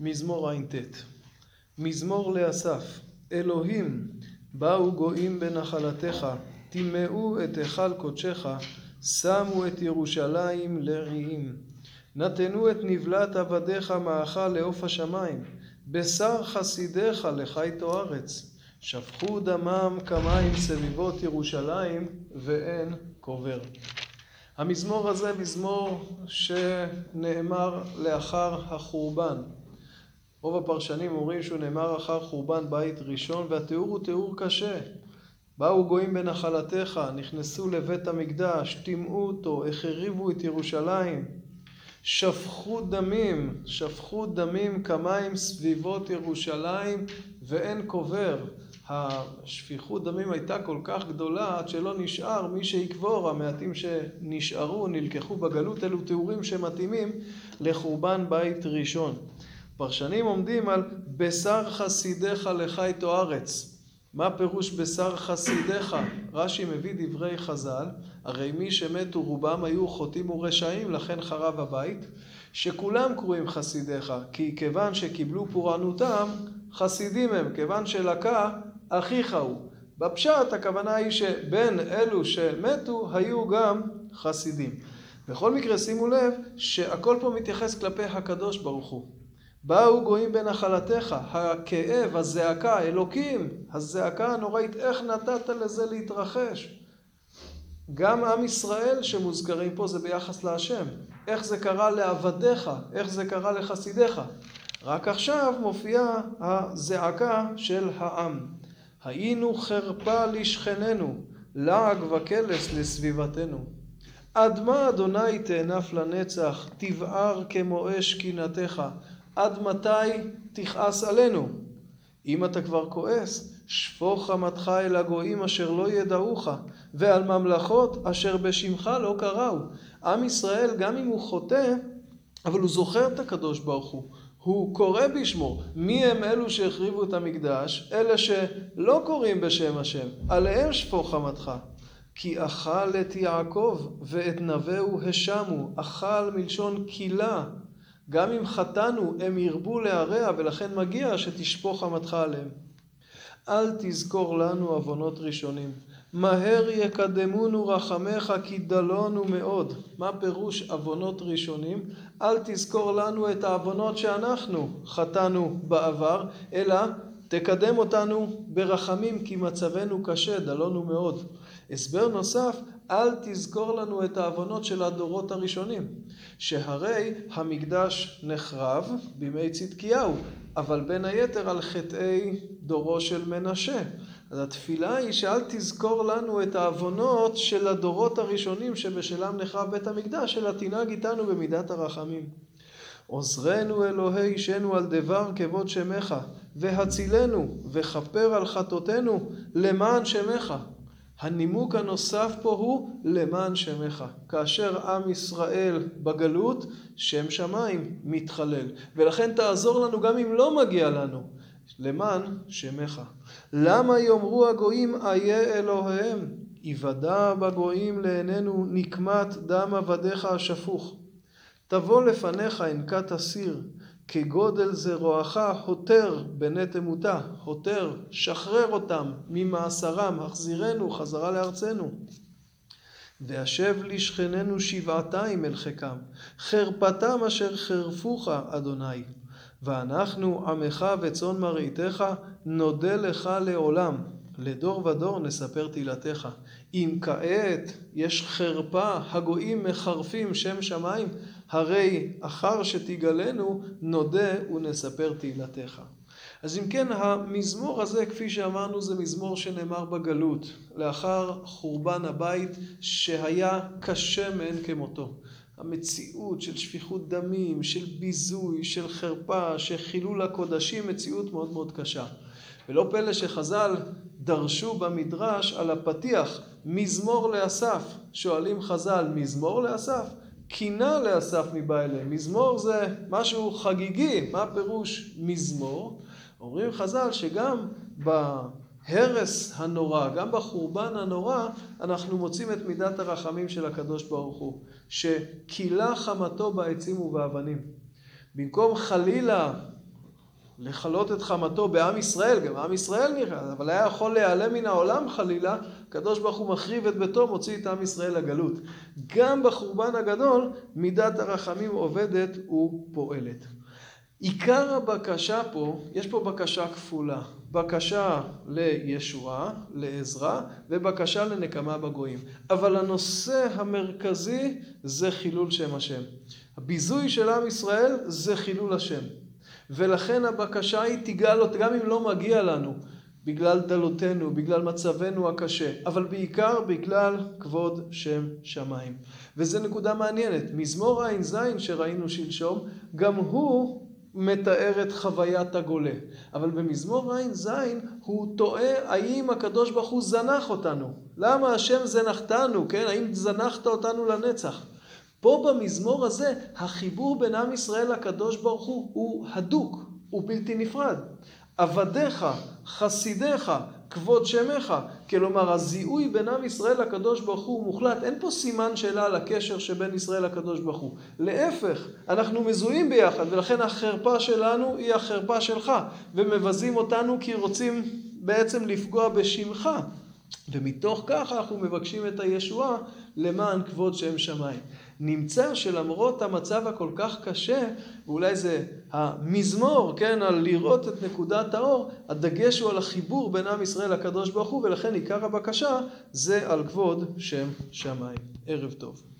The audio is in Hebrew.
מזמור ע"ט. מזמור לאסף אלוהים באו גויים בנחלתך טימאו את היכל קודשך שמו את ירושלים לרעים. נתנו את נבלת עבדיך מאכל לעוף השמיים בשר חסידיך לחיתו ארץ. שפכו דמם כמים סביבות ירושלים ואין קובר. המזמור הזה מזמור שנאמר לאחר החורבן רוב הפרשנים אומרים שהוא נאמר אחר חורבן בית ראשון והתיאור הוא תיאור קשה. באו גויים בנחלתך, נכנסו לבית המקדש, טימאו אותו, החריבו את ירושלים. שפכו דמים, שפכו דמים כמים סביבות ירושלים ואין קובר. השפיכות דמים הייתה כל כך גדולה עד שלא נשאר מי שיקבור, המעטים שנשארו נלקחו בגלות, אלו תיאורים שמתאימים לחורבן בית ראשון. פרשנים עומדים על בשר חסידיך לחיתו ארץ. מה פירוש בשר חסידיך? רש"י מביא דברי חז"ל, הרי מי שמתו רובם היו חוטאים ורשעים לכן חרב הבית, שכולם קרויים חסידיך, כי כיוון שקיבלו פורענותם חסידים הם, כיוון שלקה אחיך הוא. בפשט הכוונה היא שבין אלו שמתו היו גם חסידים. בכל מקרה שימו לב שהכל פה מתייחס כלפי הקדוש ברוך הוא. באו גויים בנחלתך, הכאב, הזעקה, אלוקים, הזעקה הנוראית, איך נתת לזה להתרחש? גם עם ישראל שמוזכרים פה זה ביחס להשם. איך זה קרה לעבדיך, איך זה קרה לחסידיך. רק עכשיו מופיעה הזעקה של העם. היינו חרפה לשכננו, לעג וקלס לסביבתנו. עד מה אדוני תאנף לנצח, תבער כמו אש קנאתך, עד מתי תכעס עלינו? אם אתה כבר כועס, שפוך חמתך אל הגויים אשר לא ידעוך, ועל ממלכות אשר בשמך לא קראו. עם ישראל, גם אם הוא חוטא, אבל הוא זוכר את הקדוש ברוך הוא. הוא קורא בשמו. מי הם אלו שהחריבו את המקדש? אלה שלא קוראים בשם השם. עליהם שפוך חמתך. כי אכל את יעקב ואת נווהו השמו. אכל מלשון קילה. גם אם חטאנו הם ירבו להרע ולכן מגיע שתשפוך חמתך עליהם. אל תזכור לנו עוונות ראשונים. מהר יקדמונו רחמך כי דלונו מאוד. מה פירוש עוונות ראשונים? אל תזכור לנו את העוונות שאנחנו חטאנו בעבר, אלא תקדם אותנו ברחמים כי מצבנו קשה, דלונו מאוד. הסבר נוסף, אל תזכור לנו את העוונות של הדורות הראשונים, שהרי המקדש נחרב בימי צדקיהו, אבל בין היתר על חטאי דורו של מנשה. אז התפילה היא שאל תזכור לנו את העוונות של הדורות הראשונים שבשלם נחרב בית המקדש, אלא תנהג איתנו במידת הרחמים. עוזרנו אלוהי אישנו על דבר כבוד שמך, והצילנו וכפר על חטאותינו למען שמך. הנימוק הנוסף פה הוא למען שמך. כאשר עם ישראל בגלות, שם שמיים מתחלל. ולכן תעזור לנו גם אם לא מגיע לנו. למען שמך. למה יאמרו הגויים איה אלוהיהם? היוודע בגויים לעינינו נקמת דם עבדיך השפוך. תבוא לפניך ענקת הסיר, כגודל זרועך הותר בני תמותה, הותר, שחרר אותם ממאסרם, החזירנו חזרה לארצנו. והשב לשכננו שבעתיים אל חיקם, חרפתם אשר חרפוך, אדוני. ואנחנו עמך וצאן מרעיתך, נודה לך לעולם. לדור ודור נספר תהילתך. אם כעת יש חרפה, הגויים מחרפים שם שמיים, הרי אחר שתגלנו, נודה ונספר תהילתך. אז אם כן, המזמור הזה, כפי שאמרנו, זה מזמור שנאמר בגלות, לאחר חורבן הבית שהיה קשה מאין כמותו. המציאות של שפיכות דמים, של ביזוי, של חרפה, של חילול הקודשים, מציאות מאוד מאוד קשה. ולא פלא שחז"ל דרשו במדרש על הפתיח מזמור לאסף. שואלים חז"ל, מזמור לאסף? קינה לאסף מבא אליהם. מזמור זה משהו חגיגי, מה פירוש מזמור? אומרים חז"ל שגם בהרס הנורא, גם בחורבן הנורא, אנחנו מוצאים את מידת הרחמים של הקדוש ברוך הוא, שכילה חמתו בעצים ובאבנים. במקום חלילה לכלות את חמתו בעם ישראל, גם עם ישראל נראה, אבל היה יכול להיעלם מן העולם חלילה, הקדוש ברוך הוא מחריב את ביתו, מוציא את עם ישראל לגלות. גם בחורבן הגדול, מידת הרחמים עובדת ופועלת. עיקר הבקשה פה, יש פה בקשה כפולה, בקשה לישועה, לעזרה, ובקשה לנקמה בגויים. אבל הנושא המרכזי זה חילול שם השם. הביזוי של עם ישראל זה חילול השם. ולכן הבקשה היא תיגל אותה, גם אם לא מגיע לנו, בגלל דלותנו, בגלל מצבנו הקשה, אבל בעיקר בגלל כבוד שם שמיים. וזו נקודה מעניינת. מזמור ע"ז שראינו שלשום, גם הוא מתאר את חוויית הגולה. אבל במזמור ע"ז הוא טועה האם הקדוש ברוך הוא זנח אותנו. למה השם זנחתנו, כן? האם זנחת אותנו לנצח? פה במזמור הזה החיבור בין עם ישראל לקדוש ברוך הוא הוא הדוק, הוא בלתי נפרד. עבדיך, חסידיך, כבוד שמך, כלומר הזיהוי בין עם ישראל לקדוש ברוך הוא מוחלט, אין פה סימן שאלה על הקשר שבין ישראל לקדוש ברוך הוא. להפך, אנחנו מזוהים ביחד ולכן החרפה שלנו היא החרפה שלך, ומבזים אותנו כי רוצים בעצם לפגוע בשמך. ומתוך כך אנחנו מבקשים את הישועה למען כבוד שם שמיים. נמצא שלמרות המצב הכל כך קשה, ואולי זה המזמור, כן, על לראות את נקודת האור, הדגש הוא על החיבור בין עם ישראל לקדוש ברוך הוא, ולכן עיקר הבקשה זה על כבוד שם שמיים. ערב טוב.